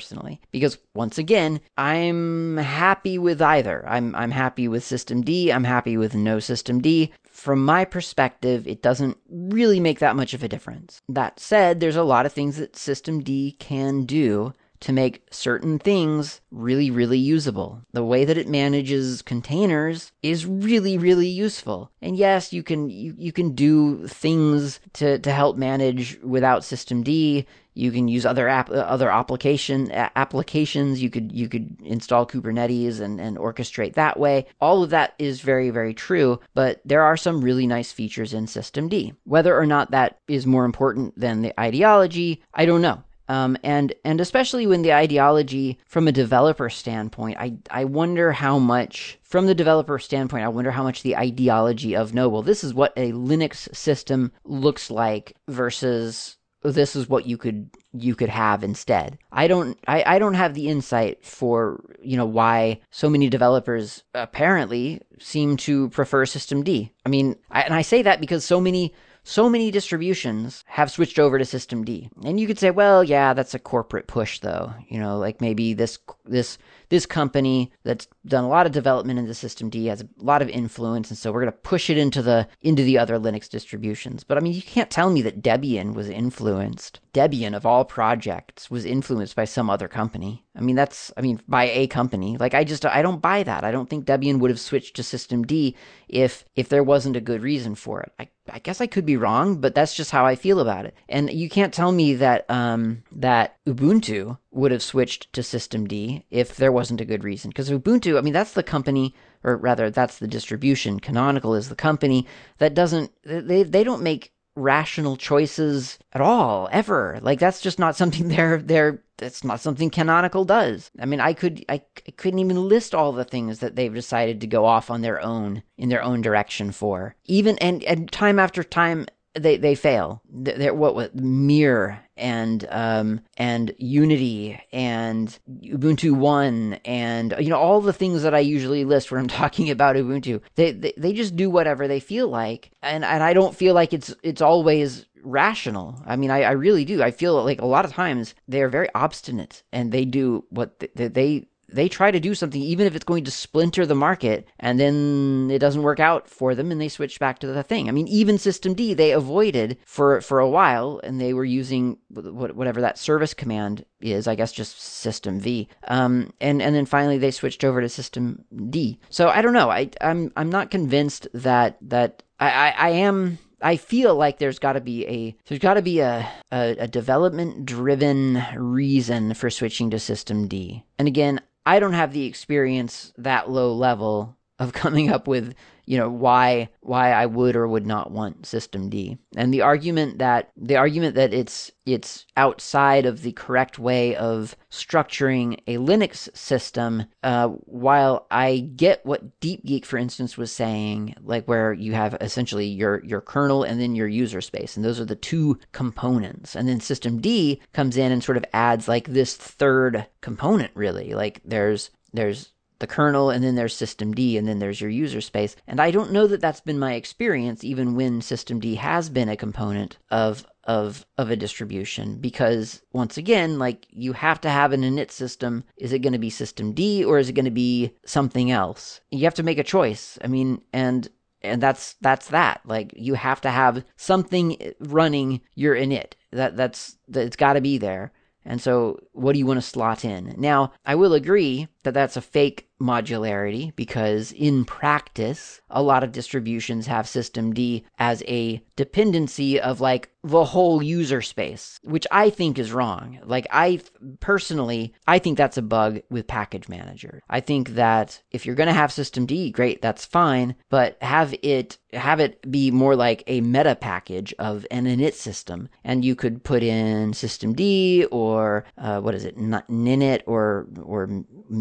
because once again i'm happy with either. I'm i'm happy with system d i'm happy with no system d. From my perspective, it doesn't really make that much of a difference. That said, there's a lot of things that System D can do to make certain things really, really usable. The way that it manages containers is really, really useful. And yes, you can you, you can do things to, to help manage without System D. You can use other app, uh, other application applications. You could you could install Kubernetes and, and orchestrate that way. All of that is very very true, but there are some really nice features in Systemd. Whether or not that is more important than the ideology, I don't know. Um, and and especially when the ideology from a developer standpoint, I I wonder how much from the developer standpoint, I wonder how much the ideology of no, well, this is what a Linux system looks like versus this is what you could you could have instead. I don't I, I don't have the insight for you know why so many developers apparently seem to prefer System D. I mean, I, and I say that because so many so many distributions have switched over to System D. And you could say, well, yeah, that's a corporate push though. You know, like maybe this this this company that's done a lot of development into System D has a lot of influence and so we're going to push it into the into the other Linux distributions. But I mean, you can't tell me that Debian was influenced. Debian of all projects was influenced by some other company. I mean, that's I mean, by a company. Like I just I don't buy that. I don't think Debian would have switched to System D if if there wasn't a good reason for it. I I guess I could be wrong, but that's just how I feel about it. And you can't tell me that um, that Ubuntu would have switched to System D if there wasn't a good reason. Because Ubuntu, I mean, that's the company, or rather, that's the distribution. Canonical is the company that doesn't they they don't make rational choices at all ever like that's just not something they're they're that's not something canonical does i mean i could I, I couldn't even list all the things that they've decided to go off on their own in their own direction for even and and time after time they they fail. They're what what Mir and um and Unity and Ubuntu One and you know all the things that I usually list when I'm talking about Ubuntu. They they, they just do whatever they feel like, and and I don't feel like it's it's always rational. I mean, I, I really do. I feel like a lot of times they are very obstinate and they do what they, they they try to do something, even if it's going to splinter the market, and then it doesn't work out for them, and they switch back to the thing. I mean, even System D they avoided for for a while, and they were using whatever that service command is, I guess, just System V. Um, and and then finally they switched over to System D. So I don't know. I I'm I'm not convinced that that I I, I am I feel like there's got to be a there's got to be a, a, a development driven reason for switching to System D. And again, I don't have the experience that low level of coming up with you know why why I would or would not want system D. And the argument that the argument that it's it's outside of the correct way of structuring a Linux system, uh, while I get what Deep Geek, for instance, was saying, like where you have essentially your your kernel and then your user space, and those are the two components, and then System D comes in and sort of adds like this third component, really. Like there's there's the kernel, and then there's systemd, and then there's your user space. And I don't know that that's been my experience, even when systemd has been a component of of of a distribution. Because once again like you have to have an init system. Is it going to be systemd or is it going to be something else? You have to make a choice. I mean and and that's that's that. Like you have to have something running your init. That that's that it's got to be there. And so, what do you want to slot in? Now, I will agree that that's a fake modularity because in practice, a lot of distributions have systemd as a dependency of like the whole user space, which I think is wrong. Like I personally, I think that's a bug with package manager. I think that if you're going to have systemd, great, that's fine, but have it have it be more like a meta package of an init system, and you could put in systemd or uh, what is it, ninit or or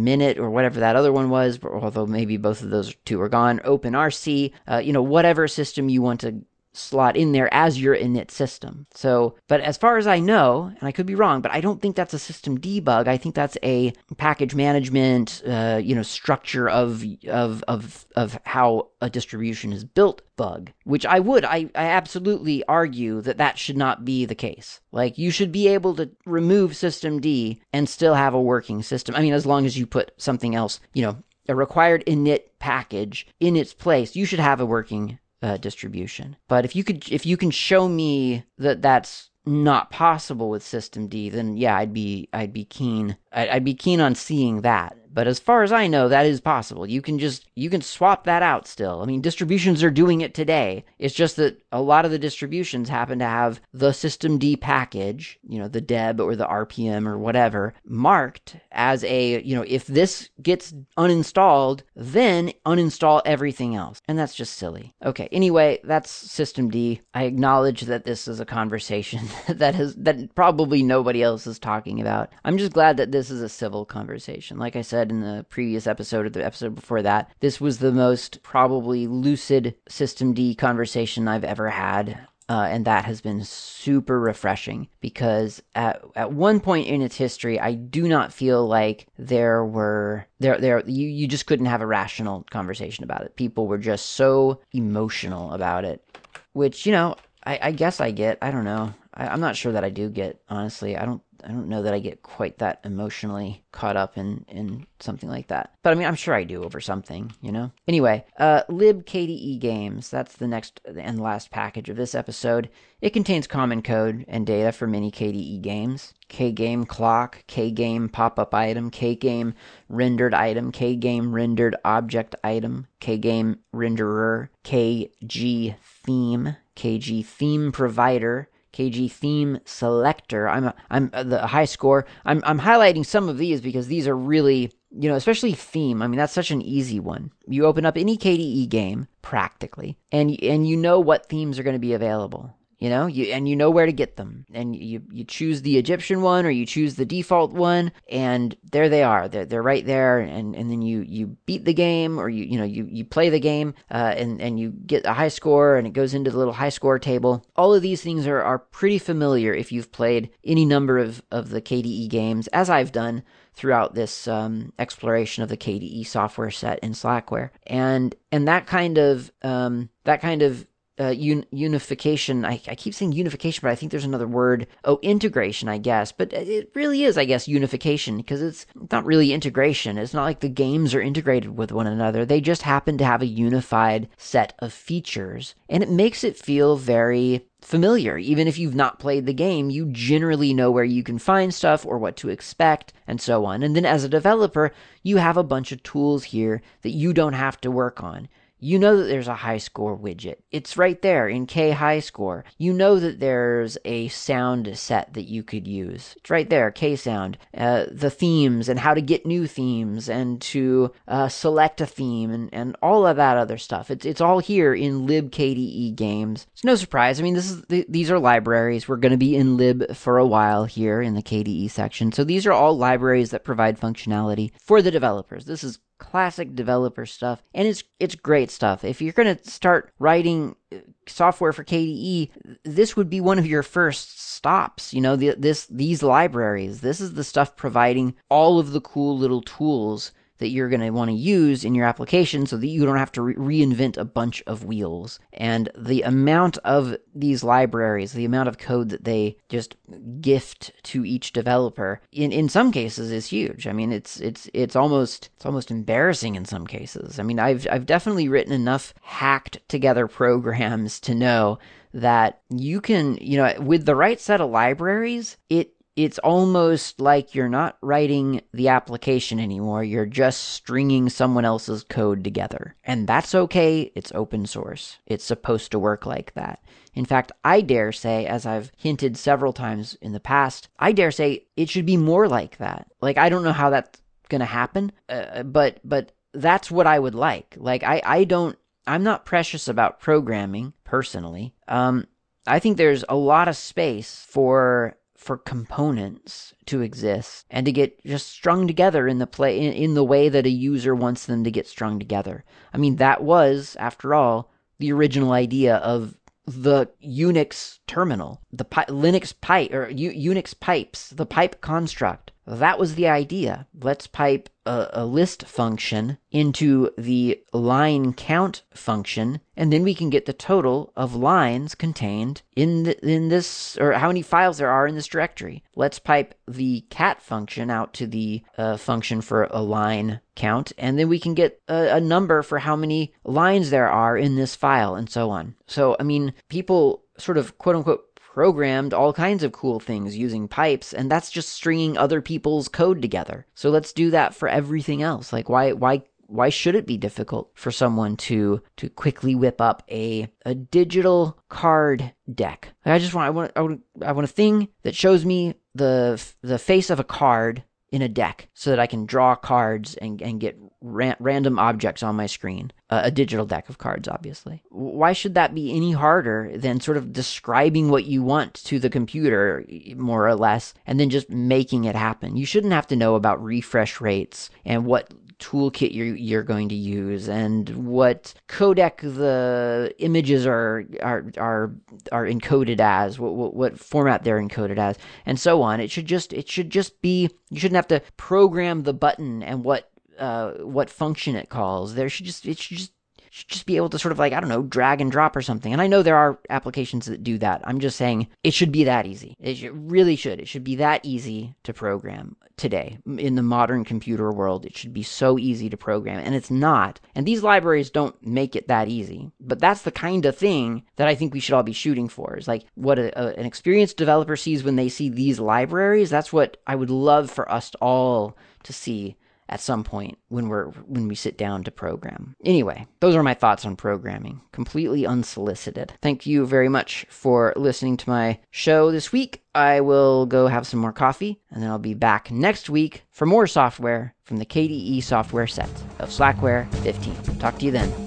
minit or whatever that other one was. Although maybe both of those two are gone. OpenRC, uh, you know, whatever system you want to slot in there as your init system. So, but as far as I know, and I could be wrong, but I don't think that's a system debug. I think that's a package management, uh, you know, structure of of of of how a distribution is built bug. Which I would, I I absolutely argue that that should not be the case. Like you should be able to remove system D and still have a working system. I mean, as long as you put something else, you know, a required init package in its place, you should have a working uh, distribution. But if you could, if you can show me that that's not possible with systemd, then yeah, I'd be, I'd be keen. I'd, I'd be keen on seeing that. But as far as I know, that is possible. You can just you can swap that out still. I mean, distributions are doing it today. It's just that a lot of the distributions happen to have the systemd package, you know, the deb or the rpm or whatever, marked as a, you know, if this gets uninstalled, then uninstall everything else. And that's just silly. Okay, anyway, that's systemd. I acknowledge that this is a conversation that has that probably nobody else is talking about. I'm just glad that this is a civil conversation. Like I said, said in the previous episode or the episode before that, this was the most probably lucid System D conversation I've ever had. Uh, and that has been super refreshing because at at one point in its history, I do not feel like there were there there you you just couldn't have a rational conversation about it. People were just so emotional about it, which you know I, I guess I get. I don't know. I, I'm not sure that I do get honestly. I don't I don't know that I get quite that emotionally caught up in in something like that. But I mean, I'm sure I do over something, you know. Anyway, uh, libkdegames. That's the next and last package of this episode. It contains common code and data for many KDE games. KGame clock, KGame pop-up item, KGame rendered item, KGame rendered object item, KGame renderer, KG theme, KG theme provider, KG theme selector. I'm I'm uh, the high score. I'm I'm highlighting some of these because these are really you know especially theme. I mean that's such an easy one. You open up any KDE game practically, and and you know what themes are going to be available you know you and you know where to get them. And you you choose the egyptian one or you choose the default one and there they are. They're, they're right there and and then you you beat the game or you you know you you play the game uh, and and you get a high score and it goes into the little high score table. All of these things are are pretty familiar if you've played any number of of the kde games as i've done throughout this um, exploration of the KDE software set in Slackware, and and that kind of um, that kind of uh, un- unification. I, I, keep saying unification, but I think there's another word. Oh, integration, I guess. But it really is, I guess, unification because it's not really integration. It's not like the games are integrated with one another. They just happen to have a unified set of features. And it makes it feel very familiar. Even if you've not played the game, you generally know where you can find stuff or what to expect and so on. And then as a developer, you have a bunch of tools here that you don't have to work on. You know that there's a high score widget. It's right there in K high score. You know that there's a sound set that you could use. It's right there, K sound. Uh, the themes and how to get new themes and to uh, select a theme and, and all of that other stuff. It's it's all here in libkdegames. It's no surprise. I mean, this is th- these are libraries. We're going to be in lib for a while here in the KDE section. So these are all libraries that provide functionality for the developers. This is classic developer stuff and it's it's great stuff. If you're going to start writing uh, software for KDE this would be one of your first stops you know the, this these libraries. This is the stuff providing all of the cool little tools that you're going to want to use in your application so that you don't have to re- reinvent a bunch of wheels. And the amount of these libraries, the amount of code that they just gift to each developer in, in some cases is huge. I mean, it's, it's, it's almost, it's almost embarrassing in some cases. I mean, I've, I've definitely written enough hacked together programs to know that you can, you know, with the right set of libraries, it it's almost like you're not writing the application anymore. You're just stringing someone else's code together. And that's okay. It's open source. It's supposed to work like that. In fact, I dare say, as I've hinted several times in the past, I dare say it should be more like that. Like, I don't know how that's going to happen, uh, but, but that's what I would like. Like, I, I don't, I'm not precious about programming personally. Um, I think there's a lot of space for for components to exist and to get just strung together in the play in, the way that a user wants them to get strung together. I mean that was after all the original idea of the Unix terminal, the pi- Linux pipe or U- Unix pipes, the pipe construct. That was the idea. Let's pipe a, a, list function into the line count function, and then we can get the total of lines contained in the, in this, or how many files there are in this directory. Let's pipe the cat function out to the uh, function for a line count, and then we can get a, a number for how many lines there are in this file, and so on. So, I mean, people sort of quote unquote programmed all kinds of cool things using pipes, and that's just stringing other people's code together. So let's do that for everything else. Like, why, why why should it be difficult for someone to to quickly whip up a a digital card deck? I just want I want I want, I want a thing that shows me the the face of a card in a deck so that I can draw cards and, and get ra- random objects on my screen. Uh, a digital deck of cards, obviously. Why should that be any harder than sort of describing what you want to the computer, more or less, and then just making it happen? You shouldn't have to know about refresh rates and what toolkit you're, you're going to use and what codec the images are are are are encoded as what, what, what format they're encoded as and so on it should just it should just be you shouldn't have to program the button and what uh, what function it calls there should just it should just should just be able to sort of like I don't know drag and drop or something. And I know there are applications that do that. I'm just saying it should be that easy. It should, really should. It should be that easy to program today in the modern computer world. It should be so easy to program, and it's not. And these libraries don't make it that easy. But that's the kind of thing that I think we should all be shooting for. Is like what a, a, an experienced developer sees when they see these libraries. That's what I would love for us all to see at some point when we're when we sit down to program. Anyway, those are my thoughts on programming, completely unsolicited. Thank you very much for listening to my show this week. I will go have some more coffee and then I'll be back next week for more software from the KDE software set of Slackware 15. Talk to you then.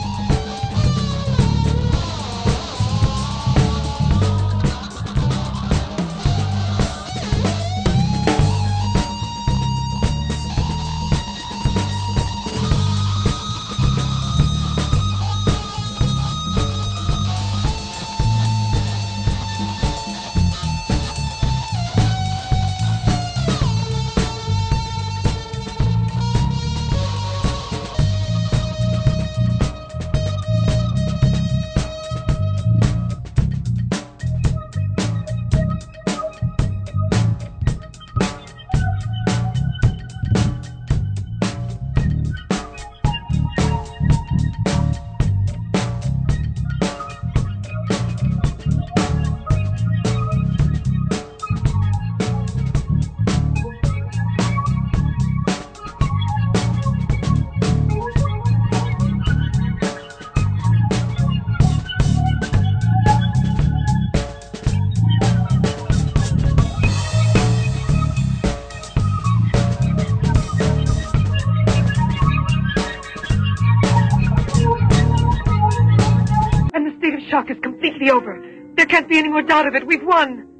Any more doubt of it. We've won.